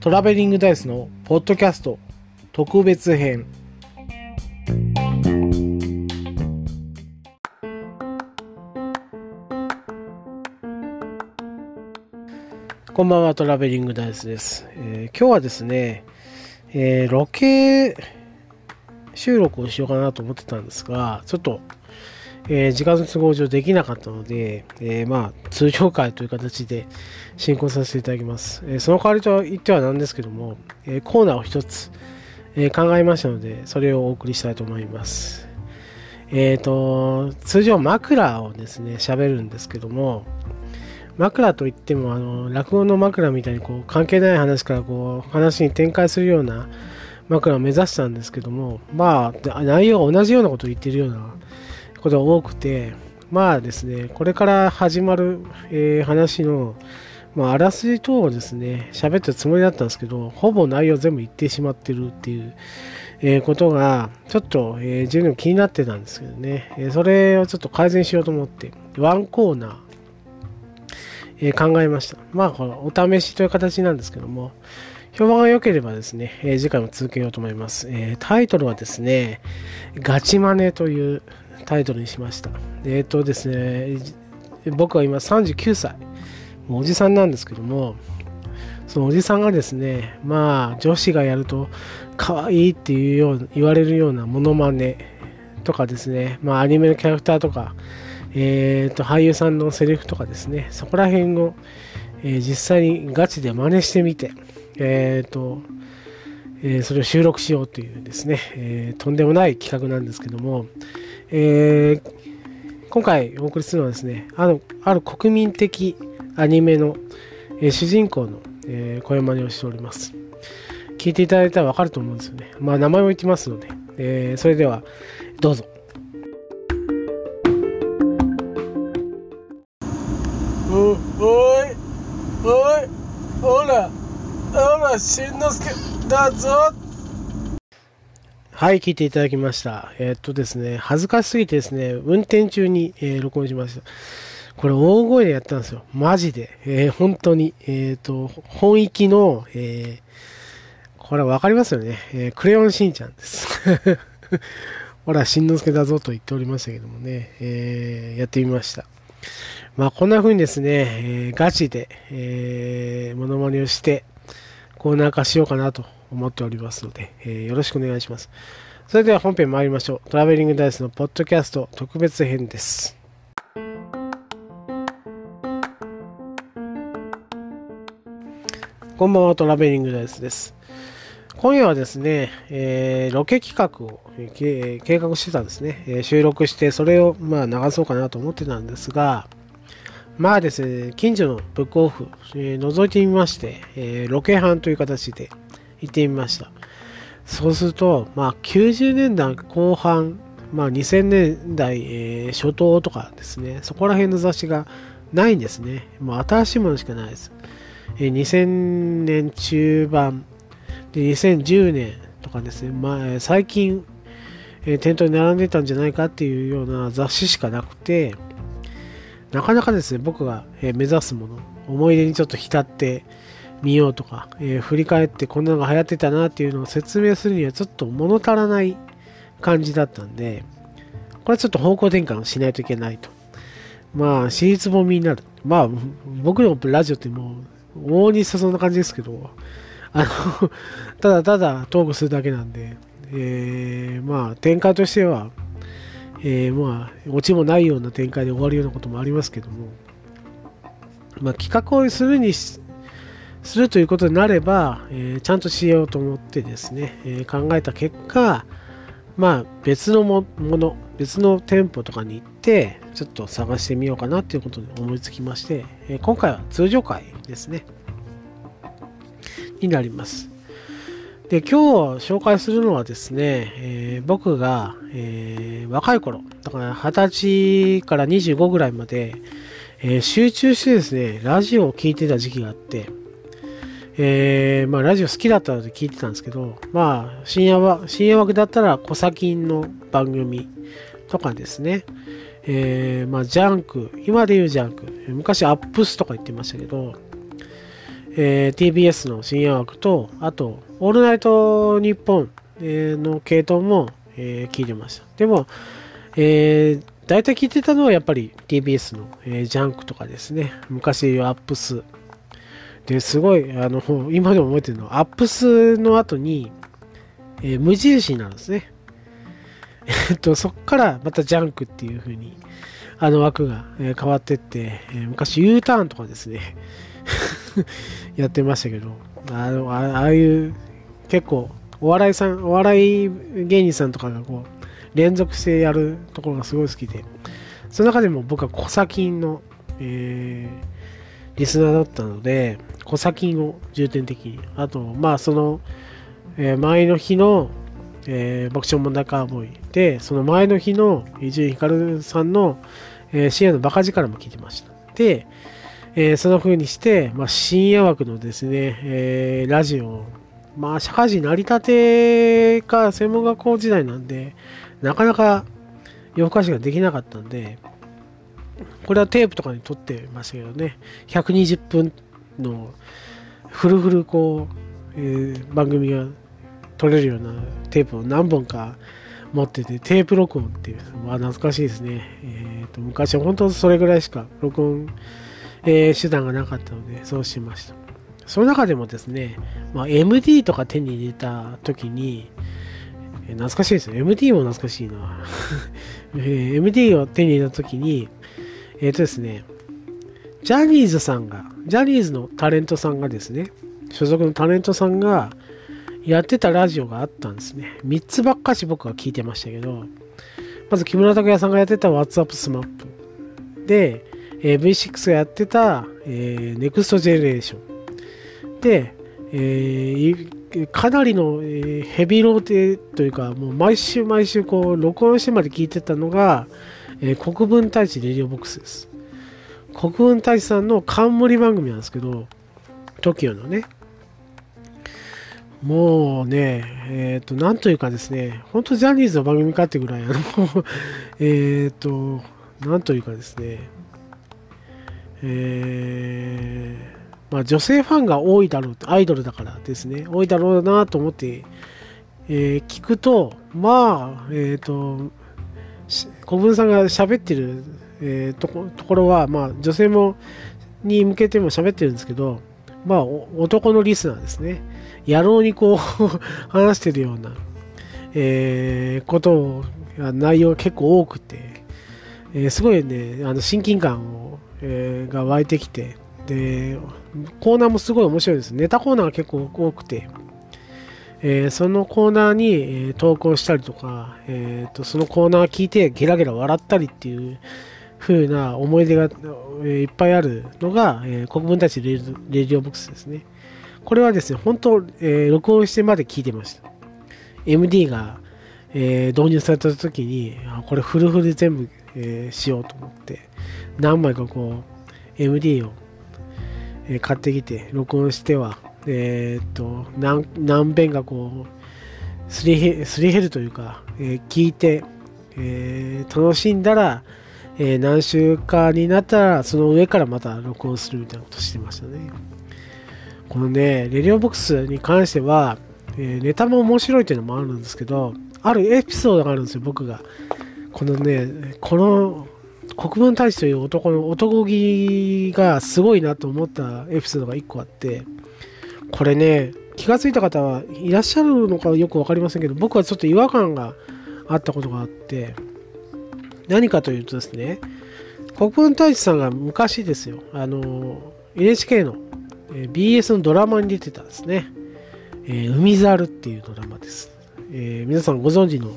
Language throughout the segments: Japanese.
トラベリングダイスのポッドキャスト特別編。こんばんはトラベリングダイスです、えー、今日はですね、えー、ロケ収録をしようかなと思ってたんですがちょっとえー、時間の都合上できなかったので、えー、まあ、通常会という形で進行させていただきます。えー、その代わりと言ってはなんですけども、えコーナーを一つ、え考えましたので、それをお送りしたいと思います。えっ、と、通常枕をですね、喋るんですけども、枕といっても、あの、落語の枕みたいにこう、関係ない話からこう、話に展開するような枕を目指したんですけども、まあ、内容が同じようなことを言ってるようなことが多くて、まあですね、これから始まる、えー、話の、まあ、あらすじ等をですね、喋ったつもりだったんですけど、ほぼ内容全部言ってしまってるっていう、えー、ことが、ちょっと、えー、自分気になってたんですけどね、えー、それをちょっと改善しようと思って、ワンコーナー、え、考えました。まあ、このお試しという形なんですけども、評判が良ければですね、え、次回も続けようと思います。え、タイトルはですね、ガチマネという、タイトルにしました。えっ、ー、とですね、僕は今39歳、おじさんなんですけども、そのおじさんがですね、まあ、女子がやると可愛いっていうよう言われるようなモノマネとかですね、まあ、アニメのキャラクターとか、えっ、ー、と、俳優さんのセリフとかですね、そこら辺を、えー、実際にガチで真似してみて、えっ、ー、と、えそれを収録しようというですね、えとんでもない企画なんですけども、えー、今回お送りするのはですね、あの、ある国民的アニメの、えー、主人公の、えー、声真似をしております。聞いていただいたらわかると思うんですよね。まあ、名前を言ってますので、えー、それでは、どうぞ。お、おい、おい、ほら、ほら、しんのすけだぞはい、聞いていただきました。えー、っとですね、恥ずかしすぎてですね、運転中に、えー、録音しました。これ大声でやったんですよ。マジで。えー、本当に。えっ、と、本域の、えこれわかりますよね。えクレヨンしんちゃんです。ほら、しんのすけだぞと言っておりましたけどもね、えやってみました。まあ、こんな風にですね、えガチで、えー、モノマネをして、コーナー化しようかなと思っておりますので、えー、よろしくお願いします。それでは本編参りましょう。トラベリングダイスのポッドキャスト特別編です。こんばんは、トラベリングダイスです。今夜はですね、えー、ロケ企画を、えー、計画してたんですね、えー、収録して、それをまあ流そうかなと思ってたんですが、まあですね、近所のブックオフ、えー、覗いてみまして、えー、ロケハンという形で、行ってみました。そうすると、まあ、90年代後半、まあ、2000年代、えー、初頭とかですね、そこら辺の雑誌がないんですね。もう新しいものしかないです。えー、2000年中盤で2010年とかですね、まあ、最近、えー、店頭に並んでたんじゃないかっていうような雑誌しかなくて、なかなかですね、僕が、目指すもの、思い出にちょっと浸って、見ようとか、えー、振り返ってこんなのが流行ってたなっていうのを説明するにはちょっと物足らない感じだったんで、これはちょっと方向転換しないといけないと。まあ、私立本みになる。まあ、僕のラジオってもう、往々にしてそんな感じですけど、あの ただただトークするだけなんで、えー、まあ、展開としては、えー、まあ、オチもないような展開で終わるようなこともありますけども、まあ、企画をするにしするということになれば、えー、ちゃんとしようと思ってですね、えー、考えた結果、まあ別のもの、別の店舗とかに行って、ちょっと探してみようかなっていうことで思いつきまして、えー、今回は通常会ですね。になります。で、今日紹介するのはですね、えー、僕が、えー、若い頃、だから20歳から25ぐらいまで、え、集中してですね、ラジオを聴いてた時期があって、えー、まあ、ラジオ好きだったので聞いてたんですけど、まあ、深夜は、深夜枠だったら、コサキンの番組とかですね、えー、まあ、ジャンク、今で言うジャンク、昔 UP'S とか言ってましたけど、えー、TBS の深夜枠と、あと、オールナイトニッポンの系統も、えー、聞いてました。でも、えー、大体聞いてたのはやっぱり TBS の、えー、ジャンクとかですね。昔 UP'S。で、すごい、あの、今でも覚えてるのは、 UP'S の後に、えー、無印なんですね。えっと、そっからまたジャンクっていう風に、あの枠が、え変わってって、え昔 U ターンとかですね やってましたけど、あのああいう結構お笑いさん、お笑い芸人さんとかがこう連続してやるところがすごい好きで、その中でも僕はコサキンの、えー、リスナーだったので、コサキンを重点的に、あと、まあその、えー、前の日の、えー、爆笑問題カーボーイで、その前の日の伊集院光さんの、えー、深夜のバカ力も聞いてました。で、えー、その風にして、まあ、深夜枠のですね、えー、ラジオ、まあ、社会人成り立てか専門学校時代なんで、なかなか夜更かしができなかったんで、これはテープとかに撮ってましたけどね、120分のフルフルこう、えー、番組が撮れるようなテープを何本か持ってて、テープ録音っていう、まあ、懐かしいですね。えーと、昔は本当それぐらいしか録音えー、手段がなかったので、そうしました。その中でもですね、まあ、MD とか手に入れた時に、えー、懐かしいですよ。MD も懐かしいな。えー、MD を手に入れた時に、えっ、ー、とですね、ジャニーズさんが、ジャニーズのタレントさんがですね、所属のタレントさんがやってたラジオがあったんですね。3つばっかし僕は聞いてましたけど、まず木村拓哉さんがやってた What's UP SMAP で、えー、V6 がやってた、えー、 Next Generation。で、えー、かなりの、えー、ヘビーローテというか、もう毎週毎週こう、録音してまで聞いてたのが、えー、国分太一 Radio Box です。国分太一さんの冠番組なんですけど、TOKIO のね。もうね、えっ、ー、と、なんというかですね、本当ジャニーズの番組かってぐらい、あの えっと、なんというかですね、えー、まあ、女性ファンが多いだろうとアイドルだからですね、多いだろうなと思って、えー、聞くと、まあ、えっ、ー、と、小文さんが喋ってる、えー、とこところは、まあ、女性もに向けても喋ってるんですけど、まあ、男のリスナーですね。野郎にこう 話してるような、えー、ことを、内容結構多くて、えー、すごいね、あの親近感をえー、が湧いてきて、で、コーナーもすごい面白いです。ネタコーナーが結構多くて、えー、そのコーナーに、えー、投稿したりとか、えーと、そのコーナー聞いてゲラゲラ笑ったりっていう風な思い出が、えー、いっぱいあるのが、えー、国分たちレディオボックスですね。これはですね、本当、えー、録音してまで聞いてました。MD が、えー、導入された時に、これフルフル全部、えー、しようと思って、何枚かこう MD を、え買ってきて録音しては、えー、っと何何遍かこうすり減すり減るというか、え聞いて、え楽しんだら、え何週かになったらその上からまた録音するみたいなことしてましたね。このねレディオボックスに関しては、えネタも面白いというのもあるんですけどあるエピソードがあるんですよ僕が。このねこの国分太一という男の男気がすごいなと思ったエピソードが1個あって、これね、気がついた方はいらっしゃるのかよく分かりませんけど、僕はちょっと違和感があったことがあって、何かというとですね、国分太一さんが昔ですよ、あの、NHK の BS のドラマに出てたんですね。えー、海猿っていうドラマです。えー、皆さんご存知の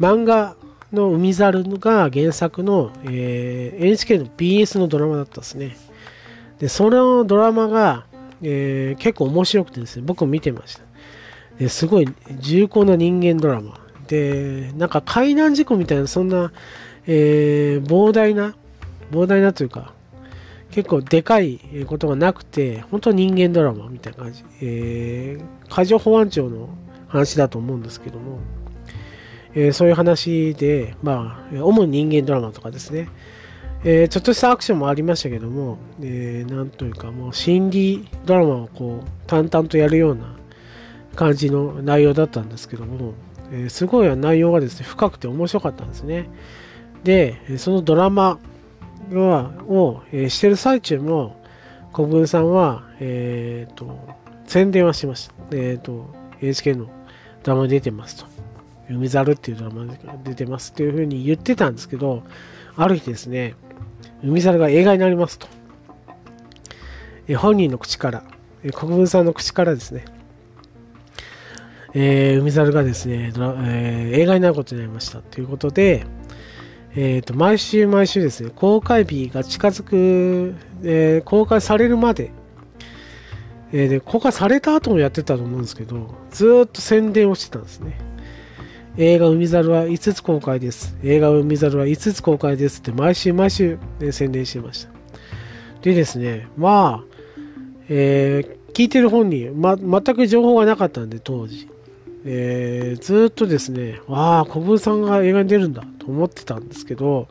漫画の海猿が原作の、えー、NHK の BS のドラマだったんですね。で、そのドラマが、えー、結構面白くてですね、僕も見てました。ですごい重厚な人間ドラマ。で、なんか海難事故みたいな、そんな、えー、膨大な、膨大なというか、結構でかいことがなくて、本当人間ドラマみたいな感じ。えー、海上保安庁の話だと思うんですけども、えー、そういう話で、まあ、主に人間ドラマとかですね、えー、ちょっとしたアクションもありましたけども、えー、なんというか、もう心理ドラマをこう淡々とやるような感じの内容だったんですけども、えー、すごい内容がですね、深くて面白かったんですね。で、そのドラマはを、えー、してる最中も、国分さんは、えっ、ー、と、宣伝はしました。えっ、ー、と、NHK のドラマに出てますと。海猿っていうドラマに出てますっていうふうに言ってたんですけど、ある日ですね、海猿が映画になりますと。え本人の口から、え国分さんの口からですね、えー、海猿がですね、えー、映画になることになりましたということで、えーと、毎週毎週ですね、公開日が近づく、えー、公開されるまで、えー、で、公開された後もやってたと思うんですけど、ずっと宣伝をしてたんですね。映画海猿は5つ公開です。映画海猿は5つ公開ですって毎週毎週、ね、宣伝してました。でですね、まあ、えー、聞いてる本人、ま、全く情報がなかったんで、当時。えー、ずっとですね、ああ、小文さんが映画に出るんだ思ってたんですけど、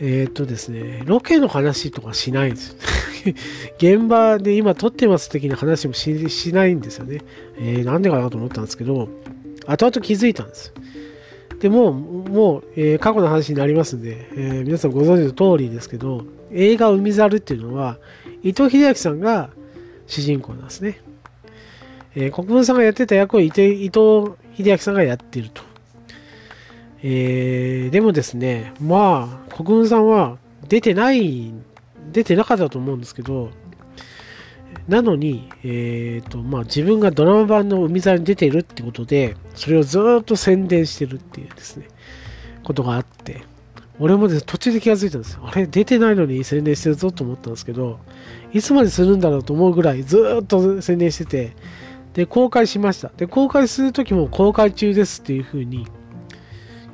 えっ、ー、とですね、ロケの話とかしないんです。現場で今撮ってます的な話もしないんですよね。えー、なんでかなと思ったんですけど、後々気づいたんです。でも、もう、えー、過去の話になりますんで、えー、皆さんご存知の通りですけど、映画海猿っていうのは、伊藤英明さんが主人公なんですね。えー、国分さんがやってた役を伊藤英明さんがやってると。えー、でもですね、まあ、国分さんは出てない、出てなかったと思うんですけど、なのに、えーとまあ、自分がドラマ版の海猿に出ているってことで、それをずっと宣伝してるっていうですね、ことがあって、俺もです、途中で気がついたんですよ。あれ、出てないのに宣伝してるぞと思ったんですけど、いつまでするんだろうと思うぐらいずっと宣伝してて、で、公開しました。で、公開するときも公開中ですっていう風に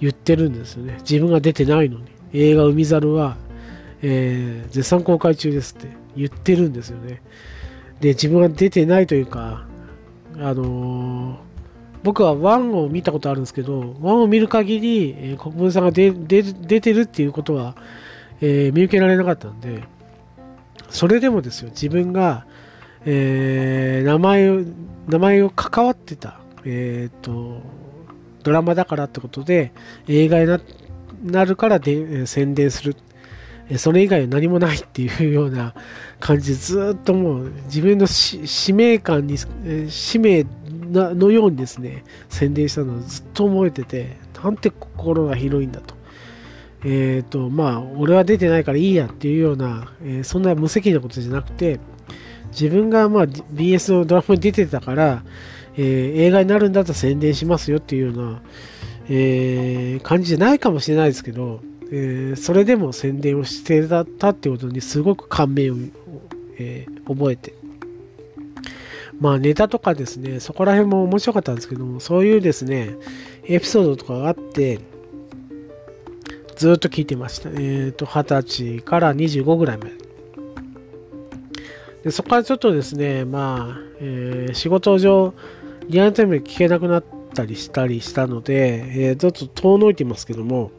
言ってるんですよね。自分が出てないのに。映画海猿は、えー、絶賛公開中ですって言ってるんですよね。で、自分が出てないというか、あのー、僕はワンを見たことあるんですけど、ワンを見る限り、えー、国分さんが出てるっていうことは、えー、見受けられなかったんで、それでもですよ、自分が、えー、名前を、名前を関わってた、えっ、と、ドラマだからってことで、映画になるからで、宣伝する。それ以外は何もないっていうような感じでずっともう自分の使命感に、使命のようにですね、宣伝したのをずっと覚えてて、なんて心が広いんだと。えっ、ー、と、まあ、俺は出てないからいいやっていうような、えー、そんな無責任なことじゃなくて、自分がまあ BS のドラマに出てたから、えー、映画になるんだったら宣伝しますよっていうような、えー、感じじゃないかもしれないですけど、えー、それでも宣伝をしてたってことにすごく感銘を、え覚えて。まあネタとかですね、そこら辺も面白かったんですけども、そういうですね、エピソードとかがあって、ずっと聞いてました。えっ、ー、と、20歳から25ぐらいまで。でそこからちょっとですね、まあ、えー、仕事上、リアルタイムで聞けなくなったりしたりしたので、えー、ちょっと遠のいてますけども、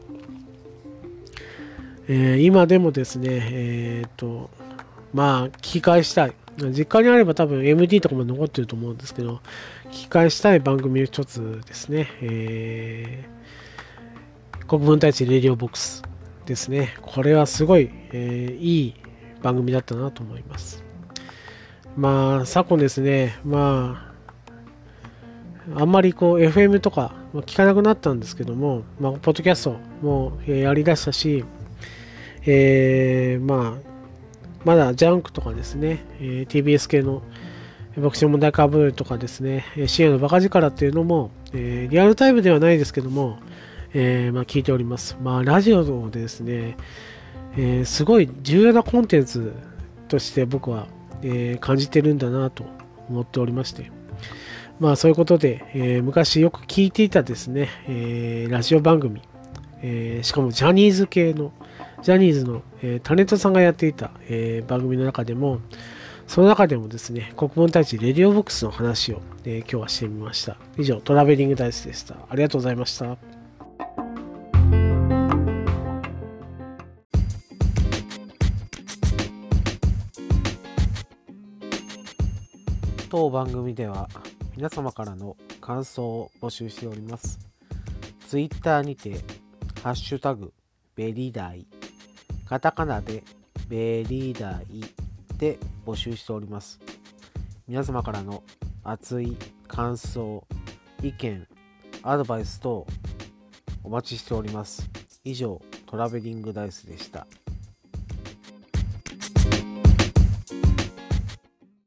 えー、今でもですね、えっ、と、まあ、聞き返したい。実家にあれば多分 MD とかも残ってると思うんですけど、聞き返したい番組の一つですね。えー、国分太一レディオボックスですね。これはすごい、えー、いい番組だったなと思います。まあ、昨今ですね、まあ、あんまりこう FM とか聞かなくなったんですけども、まあ、ポッドキャストもやりだしたし、えー、まあ、まだジャンクとかですね、えー、TBS 系の爆笑問題カーブとかですね、深夜のバカ力っていうのも、えー、リアルタイムではないですけども、えー、まあ、聞いております。まあ、ラジオでですね、えー、すごい重要なコンテンツとして僕はえー、感じてるんだなと思っておりまして、まあそういうことで、えー、昔よく聞いていたですね、えー、ラジオ番組、えしかもジャニーズ系の、ジャニーズの、えタレントさんがやっていた、え番組の中でも、その中でもですね、国門太一レディオボックスの話を、えー、今日はしてみました。以上、トラベリングダイスでした。ありがとうございました。当番組では皆様からの感想を募集しております。ツイッターにて、ハッシュタグ、ベリーダイ、カタカナでベリーダイで募集しております。皆様からの熱い感想、意見、アドバイス等お待ちしております。以上、トラベリングダイスでした。